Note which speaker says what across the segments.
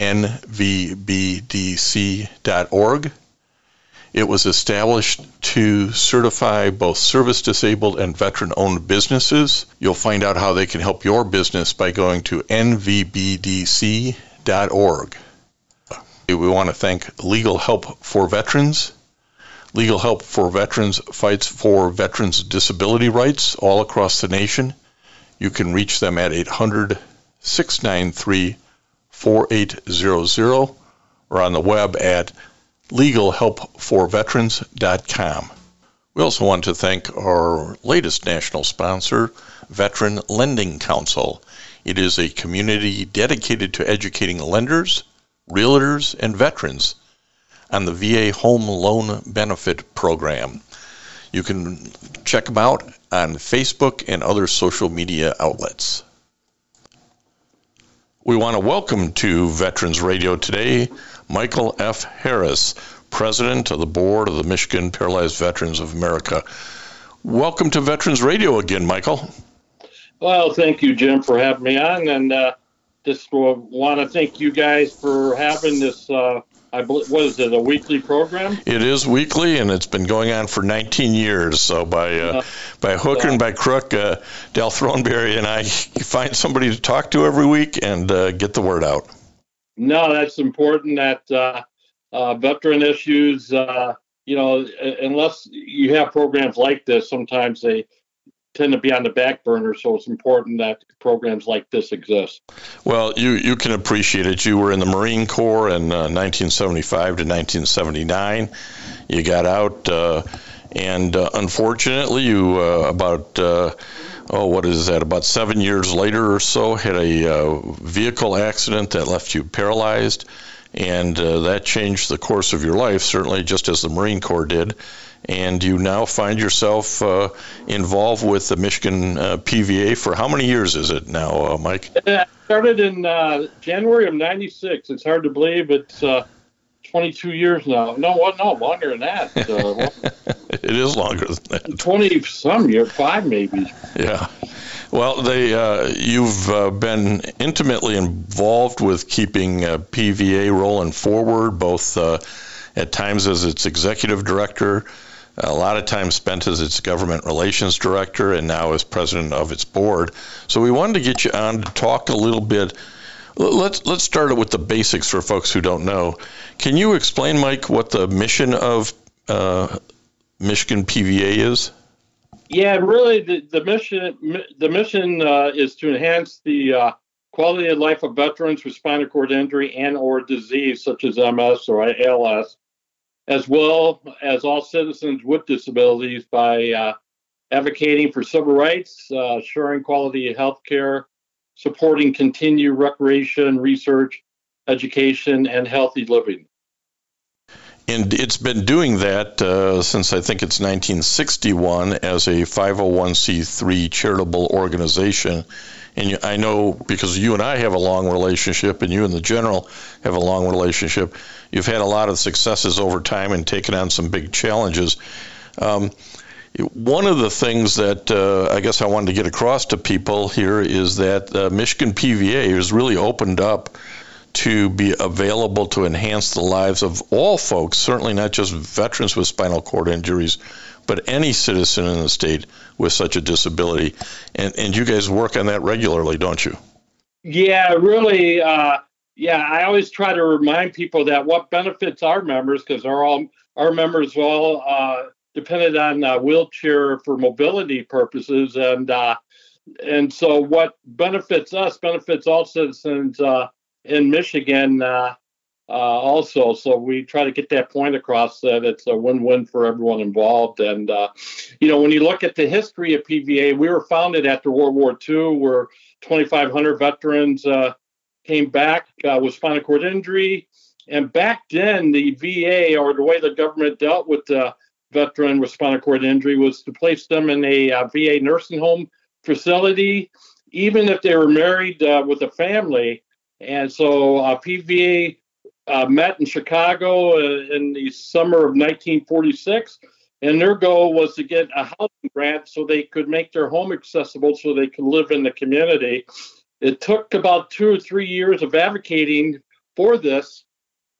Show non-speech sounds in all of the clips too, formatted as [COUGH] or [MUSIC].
Speaker 1: nvbdc.org. It was established to certify both service disabled and veteran owned businesses. You'll find out how they can help your business by going to nvbdc.org. We want to thank Legal Help for Veterans. Legal Help for Veterans fights for veterans' disability rights all across the nation. You can reach them at 800 693 4800 or on the web at legalhelpforveterans.com. We also want to thank our latest national sponsor, Veteran Lending Council. It is a community dedicated to educating lenders, realtors, and veterans on the VA Home Loan Benefit Program. You can check them out on Facebook and other social media outlets. We want to welcome to Veterans Radio today Michael F. Harris, President of the Board of the Michigan Paralyzed Veterans of America. Welcome to Veterans Radio again, Michael.
Speaker 2: Well, thank you, Jim, for having me on, and uh, just want to thank you guys for having this uh, I believe, what is it, a weekly program?
Speaker 1: It is weekly, and it's been going on for 19 years. So by uh, by hook and by crook, uh, Dale Throneberry and I [LAUGHS] find somebody to talk to every week and uh, get the word out.
Speaker 2: No, that's important. That uh, uh, veteran issues, uh, you know, unless you have programs like this, sometimes they tend to be on the back burner, so it's important that programs like this exist.
Speaker 1: Well, you, you can appreciate it. You were in the Marine Corps in uh, 1975 to 1979. You got out, uh, and uh, unfortunately, you uh, about uh, oh, what is that? About seven years later or so, had a uh, vehicle accident that left you paralyzed, and that changed the course of your life. Certainly, just as the Marine Corps did and you now find yourself uh, involved with the Michigan uh, PVA for how many years is it now, uh, Mike?
Speaker 2: It started in uh, January of '96. It's hard to believe it's uh, 22 years now. No, what? No, longer than that.
Speaker 1: Uh, [LAUGHS] it is longer than that.
Speaker 2: 20 some year, five maybe.
Speaker 1: Yeah. Well, they uh, you've uh, been intimately involved with keeping uh, PVA rolling forward, both at times as its executive director a lot of time spent as its government relations director and now as president of its board. So we wanted to get you on to talk a little bit. Let's let's start it with the basics for folks who don't know. Can you explain, Mike, what the mission of uh, Michigan PVA is?
Speaker 2: Yeah, really, the, the mission the mission uh, is to enhance the uh, quality of life of veterans with spinal cord injury and or disease such as MS or ALS as well as all citizens with disabilities by uh, advocating for civil rights, uh, assuring quality health care, supporting continued recreation, research, education, and healthy living.
Speaker 1: And it's been doing that uh, since I think it's 1961 as a 501c3 charitable organization and I know because you and I have a long relationship, and you and the general have a long relationship. You've had a lot of successes over time and taken on some big challenges. Um, one of the things that uh, I guess I wanted to get across to people here is that uh, Michigan PVA has really opened up to be available to enhance the lives of all folks, certainly not just veterans with spinal cord injuries, but any citizen in the state with such a disability. And, and you guys work on that regularly, don't you?
Speaker 2: Yeah, really. Uh, yeah, I always try to remind people that what benefits our members, because our all our members all uh, depended on uh, wheelchair for mobility purposes, and uh, and so what benefits us benefits all citizens uh, in Michigan uh, uh, also. So we try to get that point across that it's a win-win for everyone involved. And uh, you know, when you look at the history of PVA, we were founded after World War II, where 2,500 veterans came back with spinal cord injury. And back then, the VA or the way the government dealt with the veteran with spinal cord injury was to place them in a uh, VA nursing home facility, even if they were married uh, with a family. And so uh, PVA uh, met in Chicago uh, in the summer of 1946, and their goal was to get a housing grant so they could make their home accessible so they could live in the community. It took about two or three years of advocating for this,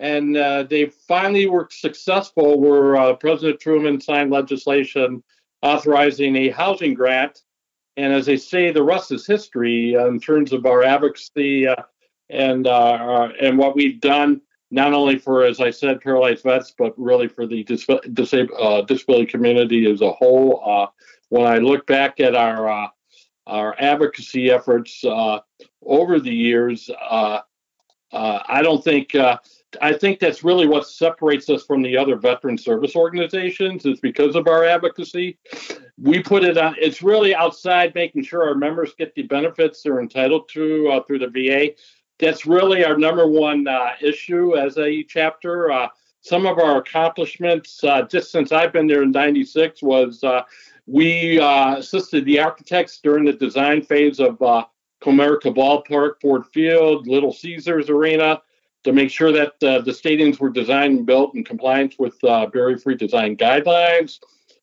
Speaker 2: and uh, they finally were successful where uh, President Truman signed legislation authorizing a housing grant. And as they say, the rest is history uh, in terms of our advocacy uh, and and what we've done not only for, as I said, paralyzed vets, but really for the dis- disab- uh, disability community as a whole. Uh, when I look back at our uh, our advocacy efforts uh, over the years, uh, uh, I don't think. I think that's really what separates us from the other veteran service organizations is because of our advocacy. We put it on, it's really outside making sure our members get the benefits they're entitled to through the VA that's really our number one uh, issue as a chapter. Uh, some of our accomplishments, uh, just since I've been there in '96, was uh, we uh, assisted the architects during the design phase of uh, Comerica Ballpark, Ford Field, Little Caesars Arena, to make sure that the stadiums were designed and built in compliance with barrier-free design guidelines.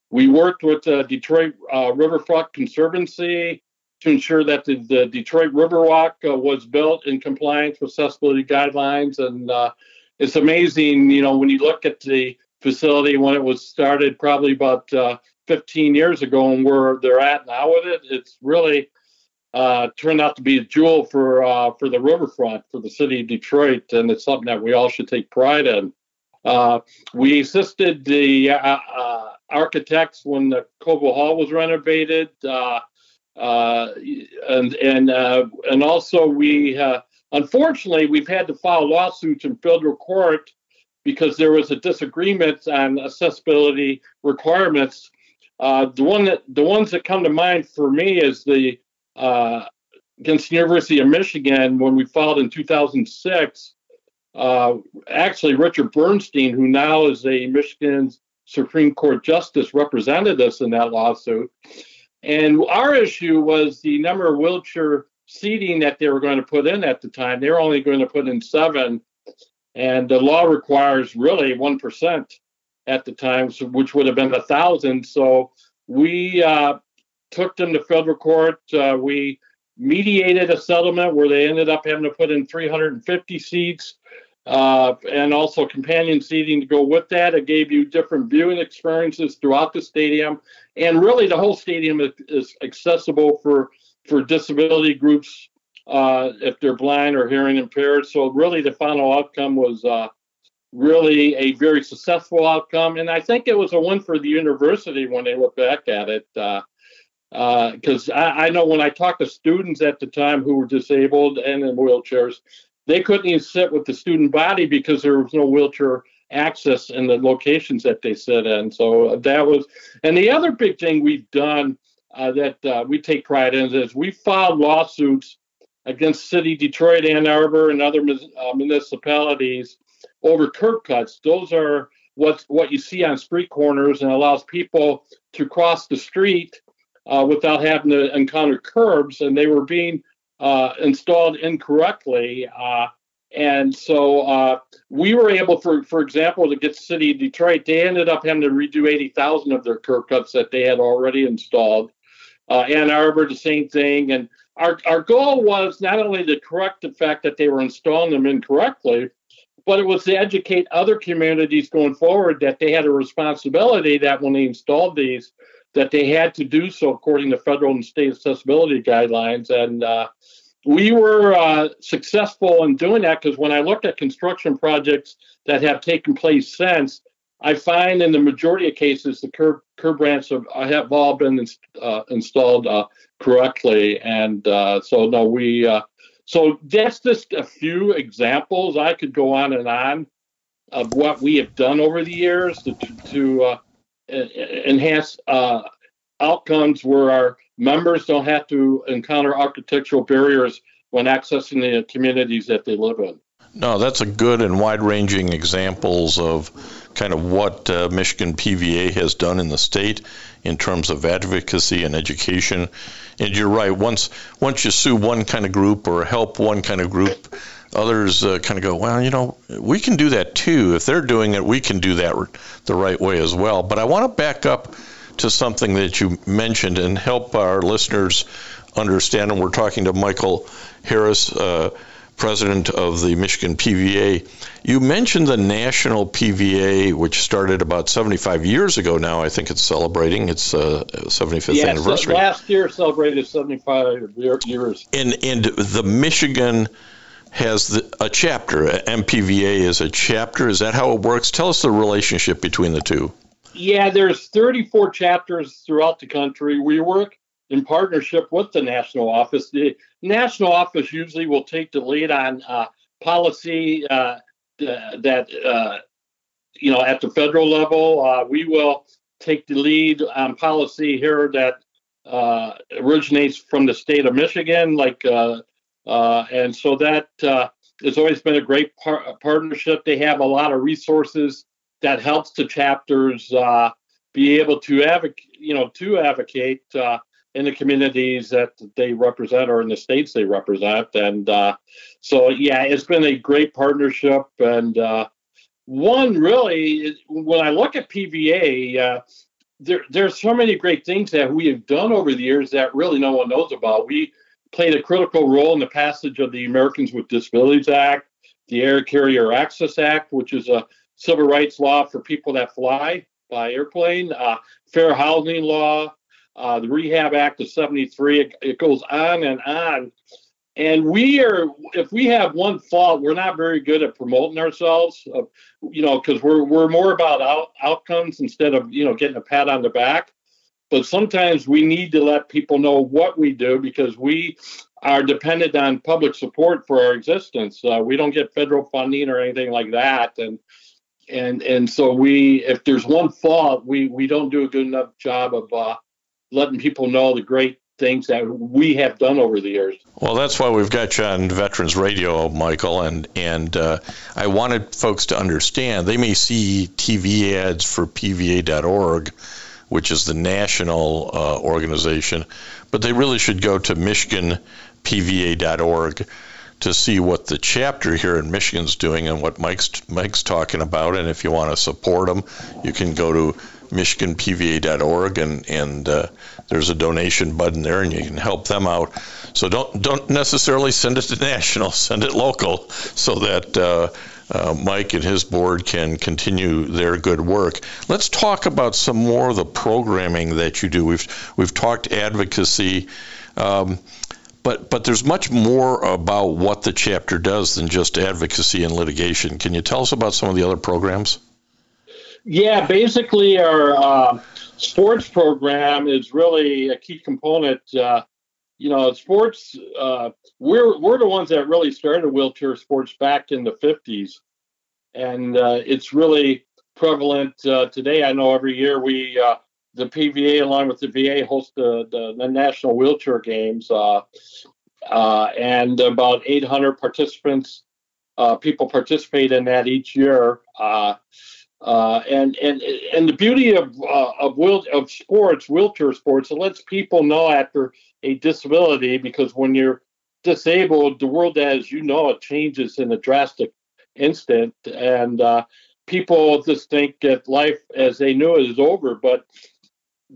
Speaker 2: We worked with the Detroit Riverfront Conservancy to ensure that the, the Detroit Riverwalk uh, was built in compliance with accessibility guidelines. And uh, it's amazing, you know, when you look at the facility when it was started, probably about uh, 15 years ago, and where they're at now with it, it's really uh, turned out to be a jewel for uh, for the riverfront for the city of Detroit, and it's something that we all should take pride in. Uh, we assisted the architects when the Cobo Hall was renovated. Uh, and and uh, and also we uh, unfortunately we've had to file lawsuits in federal court because there was a disagreement on accessibility requirements. Uh, the one that the ones that come to mind for me is the uh, against the University of Michigan when we filed in 2006. Uh, actually, Richard Bernstein, who now is a Michigan Supreme Court justice, represented us in that lawsuit. And our issue was the number of wheelchair seating that they were going to put in at the time. They were only going to put in seven, and the law requires really one percent at the time, so, which would have been a thousand. So we uh, took them to federal court. Uh, we mediated a settlement where they ended up having to put in 350 seats uh, and also companion seating to go with that. It gave you different viewing experiences throughout the stadium, and really the whole stadium is, is accessible for for disability groups uh, if they're blind or hearing impaired. So really, the final outcome was uh, really a very successful outcome, and I think it was a win for the university when they look back at it. Because uh, I, I know when I talked to students at the time who were disabled and in wheelchairs, they couldn't even sit with the student body because there was no wheelchair access in the locations that they sit in. So that was, and the other big thing we've done uh, that uh, we take pride in is we filed lawsuits against City Detroit, Ann Arbor, and other uh, municipalities over curb cuts. Those are what what you see on street corners and allows people to cross the street uh, without having to encounter curbs, and they were being uh, installed incorrectly. Uh, and so uh, we were able, for for example, to get the city of Detroit, they ended up having to redo 80,000 of their curb cuts that they had already installed. Uh, Ann Arbor, the same thing. And our, our goal was not only to correct the fact that they were installing them incorrectly, but it was to educate other communities going forward that they had a responsibility that when they installed these, that they had to do so according to federal and state accessibility guidelines. And uh, we were uh, successful in doing that because when I looked at construction projects that have taken place since, I find in the majority of cases the curb curb ramps have, have all been uh, installed uh, correctly, and uh, so no, we uh, so that's just a few examples. I could go on and on of what we have done over the years to, to uh, enhance uh, outcomes where our members don't have to encounter architectural barriers when accessing the communities that they live in.
Speaker 1: No, that's a good and wide ranging examples of kind of what uh, Michigan PVA has done in the state in terms of advocacy and education. And you're right. Once once you sue one kind of group or help one kind of group, others uh, kind of go, well, you know, we can do that too. If they're doing it, we can do that the right way as well. But I want to back up to something that you mentioned and help our listeners understand. And we're talking to Michael Harris. Uh, president of the Michigan PVA. You mentioned the national PVA, which started about 75 years ago now. I think it's celebrating its uh, 75th
Speaker 2: yeah,
Speaker 1: anniversary.
Speaker 2: Last year celebrated 75 years.
Speaker 1: And, and the Michigan has the, a chapter. MPVA is a chapter. Is that how it works? Tell us the relationship between the two.
Speaker 2: Yeah, there's 34 chapters throughout the country. We work in partnership with the national office. The national office usually will take the lead on uh, policy uh, that, uh, you know, at the federal level. Uh, we will take the lead on policy here that uh, originates from the state of Michigan, like, uh, and so that has always been a great par- partnership. They have a lot of resources that helps the chapters be able to advocate, you know, to advocate in the communities that they represent or in the states they represent. And uh, so, yeah, it's been a great partnership. And uh, one really, when I look at PVA, uh, there, there's so many great things that we have done over the years that really no one knows about. We played a critical role in the passage of the Americans with Disabilities Act, the Air Carrier Access Act, which is a civil rights law for people that fly by airplane, uh, fair housing law, uh, the Rehab Act of 73. It, it, goes on and on. And we are, if we have one fault, we're not very good at promoting ourselves, uh, you know, because we're, we're more about out, outcomes instead of, you know, getting a pat on the back. But sometimes we need to let people know what we do because we are dependent on public support for our existence. Uh, we don't get federal funding or anything like that. And and and so we if there's one fault we we don't do a good enough job of uh, letting people know the great things that we have done over the years.
Speaker 1: Well, that's why we've got you on Veterans Radio, Michael, and and uh, I wanted folks to understand they may see TV ads for PVA.org, which is the national uh, organization, but they really should go to MichiganPVA.org to see what the chapter here in Michigan's doing and what Mike's Mike's talking about. And if you want to support them, you can go to michiganpva.org, and and uh, there's a donation button there, and you can help them out. So don't don't necessarily send it to national, send it local, so that. Uh, uh, Mike and his board can continue their good work. Let's talk about some more of the programming that you do. We've we've talked advocacy, um, but but there's much more about what the chapter does than just advocacy and litigation. Can you tell us about some of the other programs?
Speaker 2: Yeah, basically, our uh, sports program is really a key component. Uh, you know, sports. Uh, we're we're the ones that really started wheelchair sports back in the '50s, and uh, it's really prevalent uh, today. I know every year we uh, the PVA along with the VA host the, the, the national wheelchair games, and about 800 participants. people participate in that each year. Uh, and and and the beauty of uh, of wheel, of sports, wheelchair sports, it lets people know after a disability because when you're disabled, the world as you know it changes in a drastic instant, and uh, people just think that life as they knew it is over. But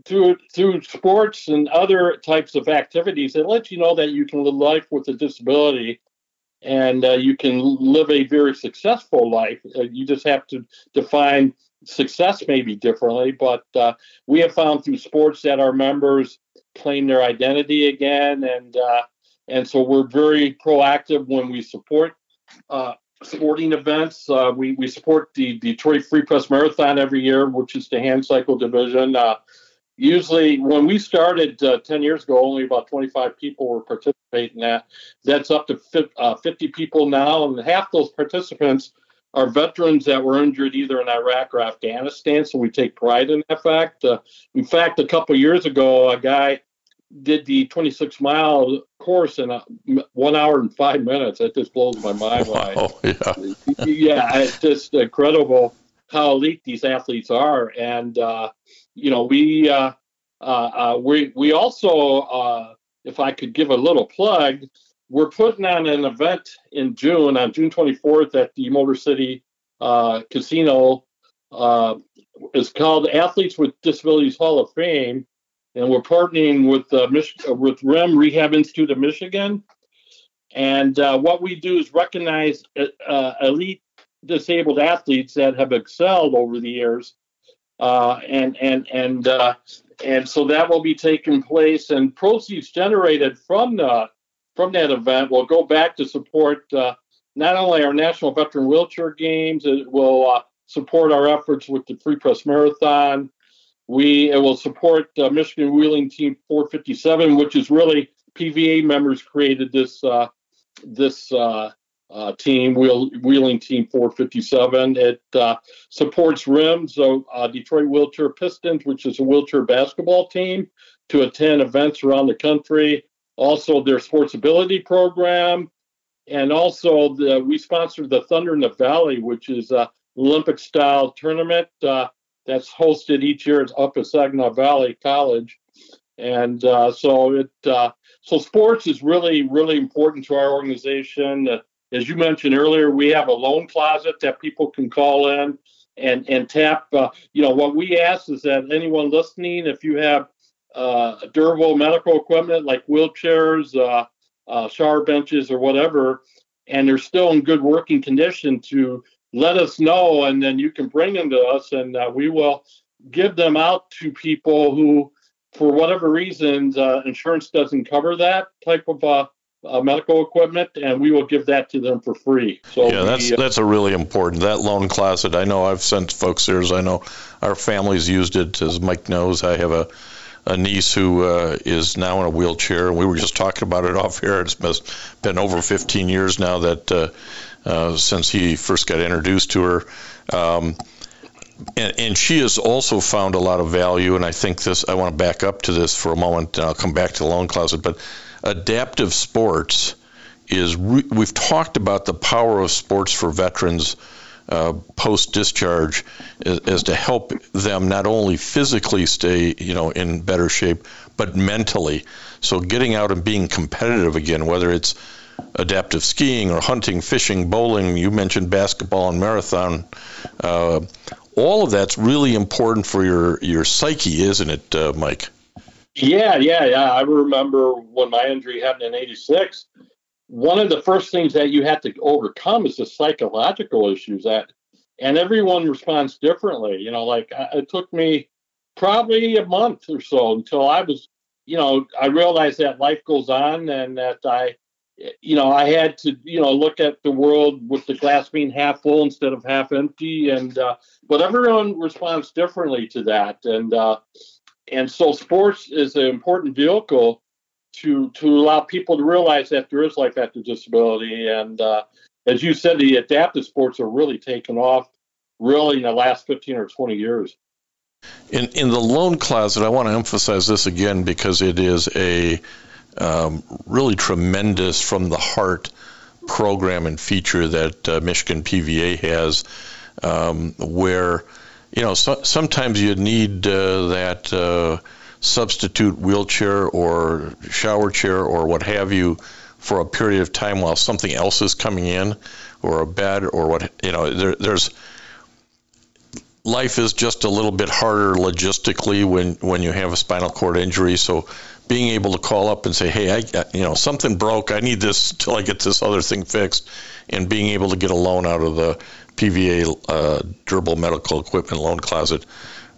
Speaker 2: through through sports and other types of activities, it lets you know that you can live life with a disability and uh, you can live a very successful life. Uh, you just have to define success maybe differently, but uh, we have found through sports that our members claim their identity again and uh, and so we're very proactive when we support uh, sporting events. Uh, we we support the Detroit Free Press Marathon every year, which is the hand cycle division. Usually, when we started uh, 10 years ago, only about 25 people were participating in that. That's up to 50, uh, 50 people now, and half those participants are veterans that were injured either in Iraq or Afghanistan. So we take pride in that fact. Uh, in fact, a couple years ago, a guy did the 26 mile course in a, one hour and five minutes. That just blows my mind.
Speaker 1: Wow, [LAUGHS] yeah. [LAUGHS]
Speaker 2: yeah, it's just incredible how elite these athletes are. And, uh, you know, we, uh, uh, uh we, we also, uh, if I could give a little plug, we're putting on an event in June, on June 24th at the Motor City uh, Casino. it's called Athletes with Disabilities Hall of Fame and we're partnering with uh, Mich- uh, with RIM Rehab Institute of Michigan. And uh, what we do is recognize uh, uh elite disabled athletes that have excelled over the years, uh, and and and and so that will be taking place. And proceeds generated from the from that event will go back to support not only our National Veteran Wheelchair Games, it will support our efforts with the Free Press Marathon, we it will support uh, Michigan Wheeling Team 457, which is really PVA members created this uh, this uh, uh, team, Wheel, Wheeling Team 457. It uh, supports RIMS, so uh, Detroit Wheelchair Pistons, which is a wheelchair basketball team, to attend events around the country. Also, their sports ability program, and also the, we sponsor the Thunder in the Valley, which is a Olympic style tournament that's hosted each year at Upper Saginaw Valley College, and uh, so it uh, so sports is really really important to our organization. Uh, as you mentioned earlier, we have a loan closet that people can call in and and tap. Uh, you know what we ask is that anyone listening, if you have uh, durable medical equipment like wheelchairs, uh, shower benches, or whatever, and they're still in good working condition, to let us know, and then you can bring them to us, and uh, we will give them out to people who, for whatever reasons, uh, insurance doesn't cover that type of uh, medical equipment, and we will give that to them for free.
Speaker 1: So yeah, that's uh, that's a really important that loan closet. I know I've sent folks theirs. I know our family's used it. As Mike knows, I have a a niece who uh, is now in a wheelchair, and we were just talking about it [LAUGHS] off here. It's been over 15 years now that uh, uh, since he first got introduced to her. Um, and, and, she has also found a lot of value, and I think this. I want to back up to this for a moment, and I'll come back to the loan closet. But adaptive sports is re- we've talked about the power of sports for veterans uh, post discharge as, as, to help them not only physically stay you know in better shape, but mentally. So getting out and being competitive again, whether it's adaptive skiing or hunting, fishing, bowling. You mentioned basketball and marathon. Uh, all of that's really important for your your psyche, isn't it, uh, Mike?
Speaker 2: Yeah, yeah, yeah. I remember when my injury happened in '86. One of the first things that you have to overcome is the psychological issues that, and everyone responds differently. You know, like it took me probably a month or so until I was, you know, I realized that life goes on and that I you know, I had to, you know, look at the world with the glass being half full instead of half empty, and uh, but everyone responds differently to that, and uh, and so sports is an important vehicle to to allow people to realize that there is life after disability, and uh, as you said, the adaptive sports are really taken off, really in the last fifteen or twenty years.
Speaker 1: In in the loan closet, I want to emphasize this again because it is a um, really tremendous from the heart program and feature that uh, Michigan PVA has, um, where you know so, sometimes you need uh, that uh, substitute wheelchair or shower chair or what have you for a period of time while something else is coming in or a bed or what you know there, there's life is just a little bit harder logistically when when you have a spinal cord injury so being able to call up and say, "Hey, I, you know, something broke. I need this till I get this other thing fixed," and being able to get a loan out of the PVA uh, durable medical equipment loan closet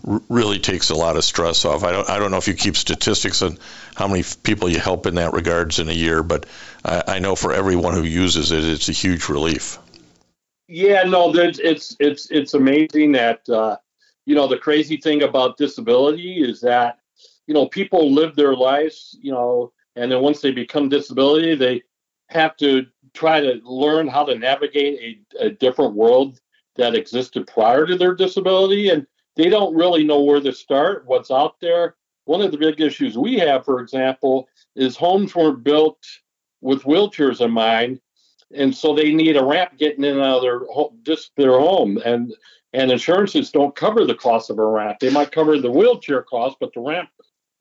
Speaker 1: r- really takes a lot of stress off. I don't I don't know if you keep statistics on how many people you help in that regards in a year, but I, I know for everyone who uses it, it's a huge relief.
Speaker 2: Yeah, no, it's it's it's amazing that uh, you know the crazy thing about disability is that you know people live their lives, you know, and then once they become disability, they have to try to learn how to navigate a, a different world that existed prior to their disability, and they don't really know where to start, what's out there. One of the big issues we have, for example, is homes weren't built with wheelchairs in mind, and so they need a ramp getting in and out of their home, just their home, and and insurances don't cover the cost of a ramp. They might cover the wheelchair cost, but the ramp,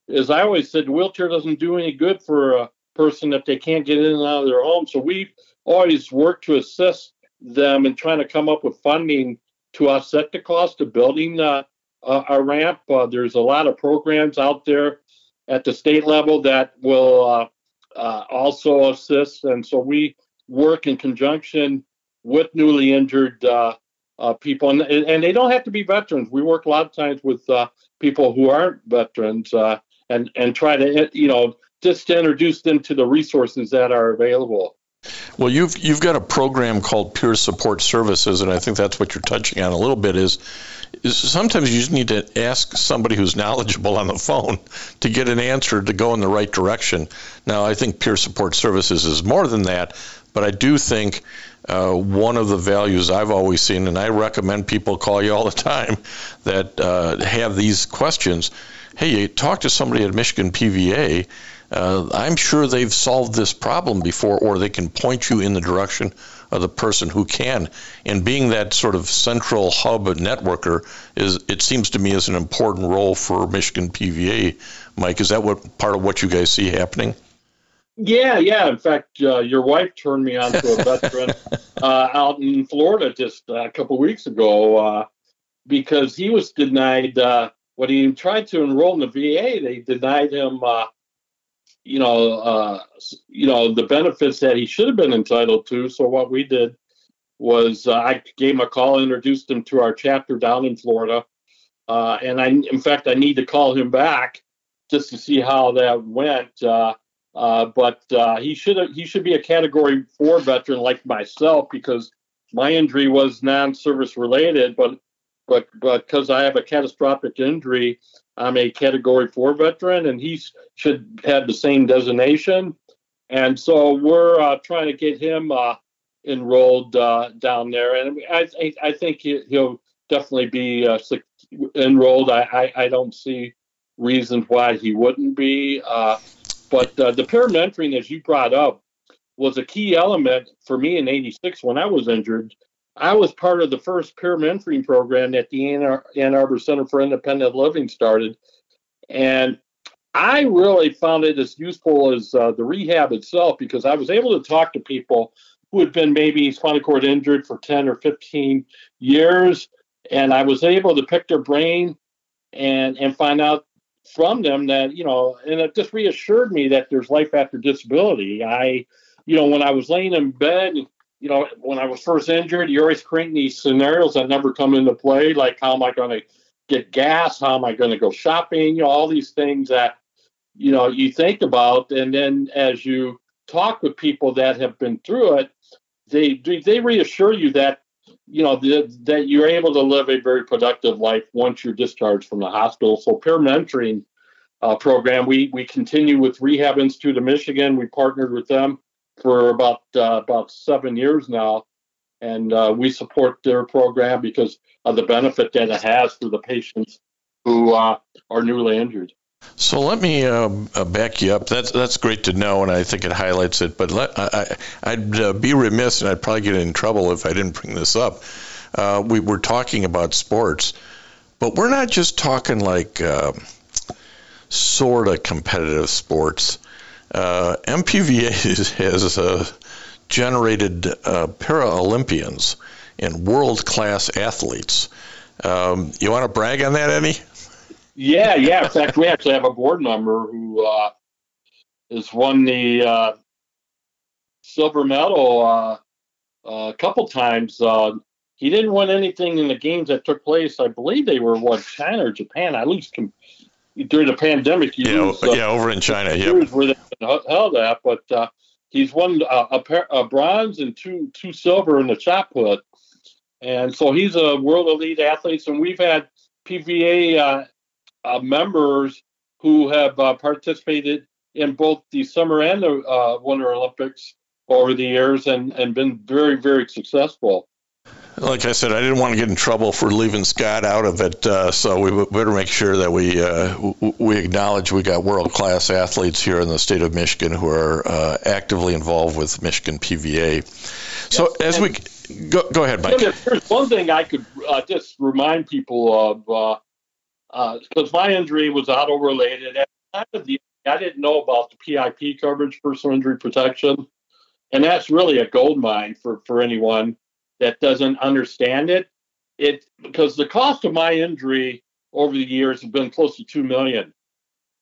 Speaker 2: as I always said, the wheelchair doesn't do any good for a person if they can't get in and out of their home. So we always work to assist them in trying to come up with funding to offset the cost of building uh, a, a, ramp. Uh, there's a lot of programs out there at the state level that will uh, uh also assist, and so we work in conjunction with newly injured uh, people, and, and they don't have to be veterans. We work a lot of times with people who aren't veterans, and and try to you know just to introduce them to the resources that are available.
Speaker 1: Well, you've you've got a program called Peer Support Services, and I think that's what you're touching on a little bit. Is, is sometimes you just need to ask somebody who's [LAUGHS] knowledgeable on the phone to get an answer to go in the right direction. Now, I think Peer Support Services is more than that, but I do think uh, one of the values I've always seen, and I recommend people call you all the time that uh, have these questions. Hey, talk to somebody at Michigan PVA uh, I'm sure they've solved this problem before, or they can point you in the direction of the person who can. And being that sort of central hub networker is, it seems to me, is an important role for Michigan PVA. Mike, is that what part of what you guys see happening?
Speaker 2: Yeah, yeah. In fact, uh, your wife turned me on to a veteran [LAUGHS] uh, out in Florida just a couple weeks ago uh, because he was denied uh, when he tried to enroll in the VA. They denied him uh, you know, uh, you know, the benefits that he should have been entitled to. So what we did was uh, I gave him a call, introduced him to our chapter down in Florida, uh, and I, in fact, I need to call him back just to see how that went. Uh, uh, but uh, he should he should be a Category Four veteran like myself because my injury was non-service related, but but but because I have a catastrophic injury, I'm a Category Four veteran, and he should have the same designation. And so we're uh, trying to get him uh, enrolled uh, down there, and I, I think he'll definitely be uh, enrolled. I, I, I, don't see reasons why he wouldn't be. Uh, but uh, the peer mentoring, as you brought up, was a key element for me in '86 when I was injured I was part of the first peer mentoring program that the Ann Arbor Center for Independent Living started. And I really found it as useful as uh, the rehab itself because I was able to talk to people who had been maybe spinal cord injured for 10 or 15 years. And I was able to pick their brain and, and find out from them that, you know, and it just reassured me that there's life after disability. I, you know, when I was laying in bed you know, when I was first injured, you're always creating these scenarios that never come into play, like how am I going to get gas? How am I going to go shopping? You know, all these things that, you know, you think about. And then as you talk with people that have been through it, they they reassure you that, you know, the, that you're able to live a very productive life once you're discharged from the hospital. So peer mentoring uh, program, we we continue with Rehab Institute of Michigan. We partnered with them for about uh, about seven years now, and uh, we support their program because of the benefit that it has for the patients who uh, are newly injured.
Speaker 1: So let me uh, uh, back you up. That's that's great to know, and I think it highlights it. But let, I, would uh, be remiss, and I'd probably get in trouble if I didn't bring this up. we were talking about sports, but we're not just talking like sort of competitive sports. Uh, MPVA has uh, generated uh, Paralympians and world class athletes. Um, you want to brag on that, Eddie?
Speaker 2: Yeah, yeah. In fact, we actually have a board member who uh, has won the uh, silver medal uh, a couple times. Uh, he didn't win anything in the games that took place. I believe they were what China or Japan. I lose com- during the pandemic.
Speaker 1: yeah, lose, yeah, over in China. Yeah,
Speaker 2: where they held that, but uh, he's won uh, a, pair, a bronze and two two silver in the shot put, and so he's a world elite athlete. And we've had PVA uh, uh, members who have uh, participated in both the summer and the uh, Winter Olympics over the years and, and been very, very successful.
Speaker 1: Like I said, I didn't want to get in trouble for leaving Scott out of it, uh, so we better make sure that we uh, we acknowledge we got world class athletes here in the state of Michigan who are uh, actively involved with Michigan PVA. So yes, as we go, go ahead, Mike.
Speaker 2: There's one thing I could uh, just remind people of because uh, uh, my injury was auto related. At the time of the I didn't know about the PIP coverage, personal injury protection, and that's really a gold mine for for anyone that doesn't understand it. It because the cost of my injury over the years has been close to two million,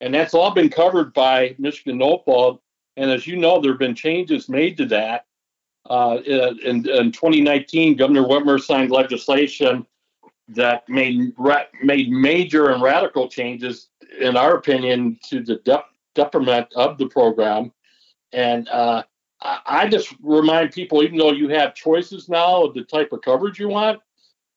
Speaker 2: and that's all been covered by Michigan Fault. And as you know, there have been changes made to that. Uh, in, in 2019, Governor Whitmer signed legislation that made made major and radical changes, in our opinion, to the de- detriment of the program. And uh, I just remind people, even though you have choices now of the type of coverage you want,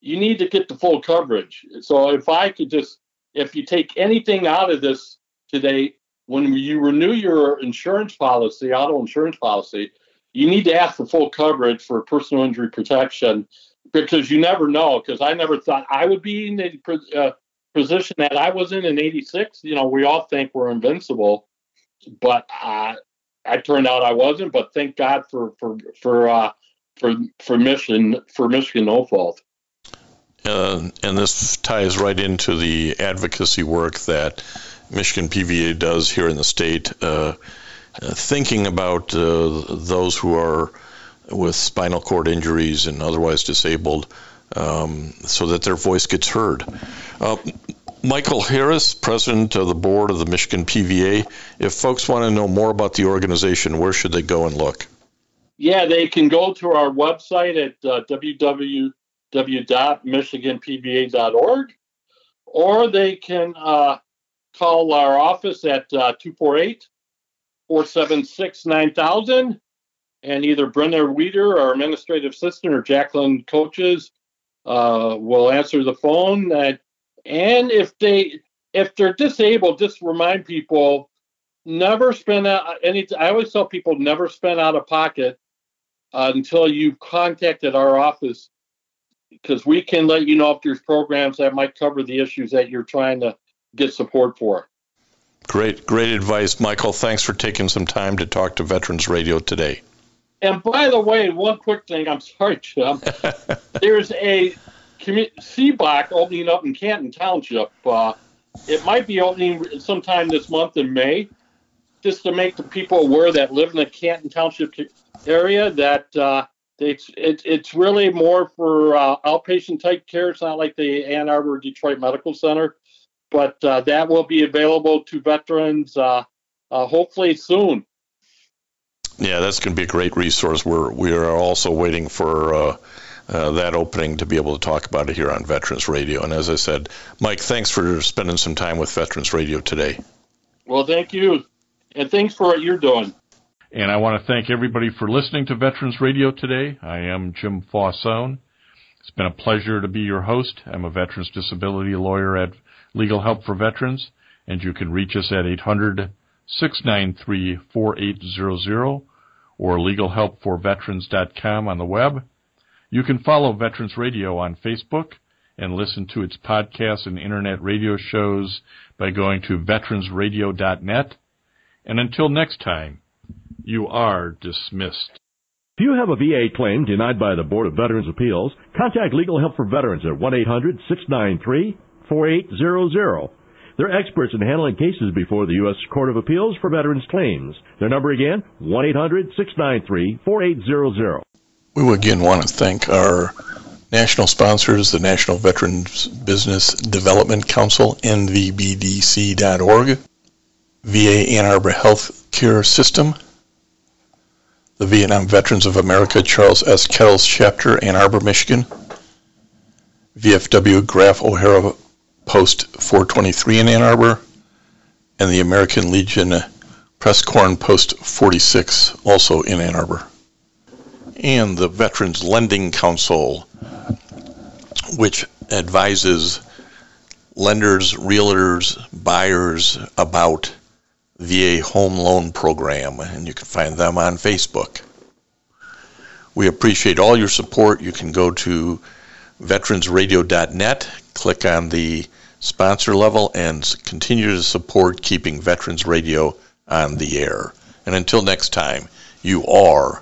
Speaker 2: you need to get the full coverage. So if I could just, if you take anything out of this today, when you renew your insurance policy, auto insurance policy, you need to ask for full coverage for personal injury protection because you never know. Because I never thought I would be in the uh, position that I was in in '86. You know, we all think we're invincible, but uh, I turned out I wasn't. But thank God for for for uh, for for Michigan for Michigan no fault.
Speaker 1: Uh, and this ties right into the advocacy work that Michigan PVA does here in the state, uh, uh, thinking about uh, those who are with spinal cord injuries and otherwise disabled, um, so that their voice gets heard. Michael Harris, president of the board of the Michigan PVA. If folks want to know more about the organization, where should they go and look?
Speaker 2: Yeah, they can go to our website at uh, www.michiganpva.org, or they can uh, call our office at uh, 248 476 9000. And either Brenda Weeder, our administrative assistant, or Jacqueline Coaches uh, will answer the phone. At and if they if they're disabled, just remind people never spend out any. I always tell people never spend out of pocket uh, until you've contacted our office because we can let you know if there's programs that might cover the issues that you're trying to get support for.
Speaker 1: Great, great advice, Michael. Thanks for taking some time to talk to Veterans Radio today.
Speaker 2: And by the way, one quick thing. I'm sorry, Jim. [LAUGHS] there's a CBOC opening up in Canton Township. Uh, it might be opening sometime this month in May, just to make the people aware that live in the Canton Township area that uh, it's it, it's really more for uh, outpatient type care. It's not like the Ann Arbor Detroit Medical Center, but uh, that will be available to veterans uh, uh, hopefully soon.
Speaker 1: Yeah, that's going to be a great resource. We're we are also waiting for uh, that opening to be able to talk about it here on Veterans Radio. And as I said, Mike, thanks for spending some time with Veterans Radio today.
Speaker 2: Well, thank you. And thanks for what you're doing.
Speaker 3: And I want to thank everybody for listening to Veterans Radio today. I am Jim Fausone. It's been a pleasure to be your host. I'm a veterans disability lawyer at Legal Help for Veterans, and you can reach us at 800 693 4800 or legalhelpforveterans.com on the web. You can follow Veterans Radio on Facebook and listen to its podcasts and internet radio shows by going to veteransradio.net. And until next time, you are dismissed.
Speaker 4: If you have a VA claim denied by the Board of Veterans Appeals, contact Legal Help for Veterans at 1-800-693-4800. They're experts in handling cases before the U.S. Court of Appeals for Veterans Claims. Their number again, 1-800-693-4800.
Speaker 1: We again want to thank our national sponsors, the National Veterans Business Development Council, NVBDC.org, VA Ann Arbor Health Care System, the Vietnam Veterans of America Charles S. Kettles Chapter, Ann Arbor, Michigan, VFW Graf O'Hara Post 423 in Ann Arbor, and the American Legion Press Corn Post 46, also in Ann Arbor. And the Veterans Lending Council, which advises lenders, realtors, buyers about VA home loan program, and you can find them on Facebook. We appreciate all your support. You can go to veteransradio.net, click on the sponsor level, and continue to support keeping Veterans Radio on the air. And until next time, you are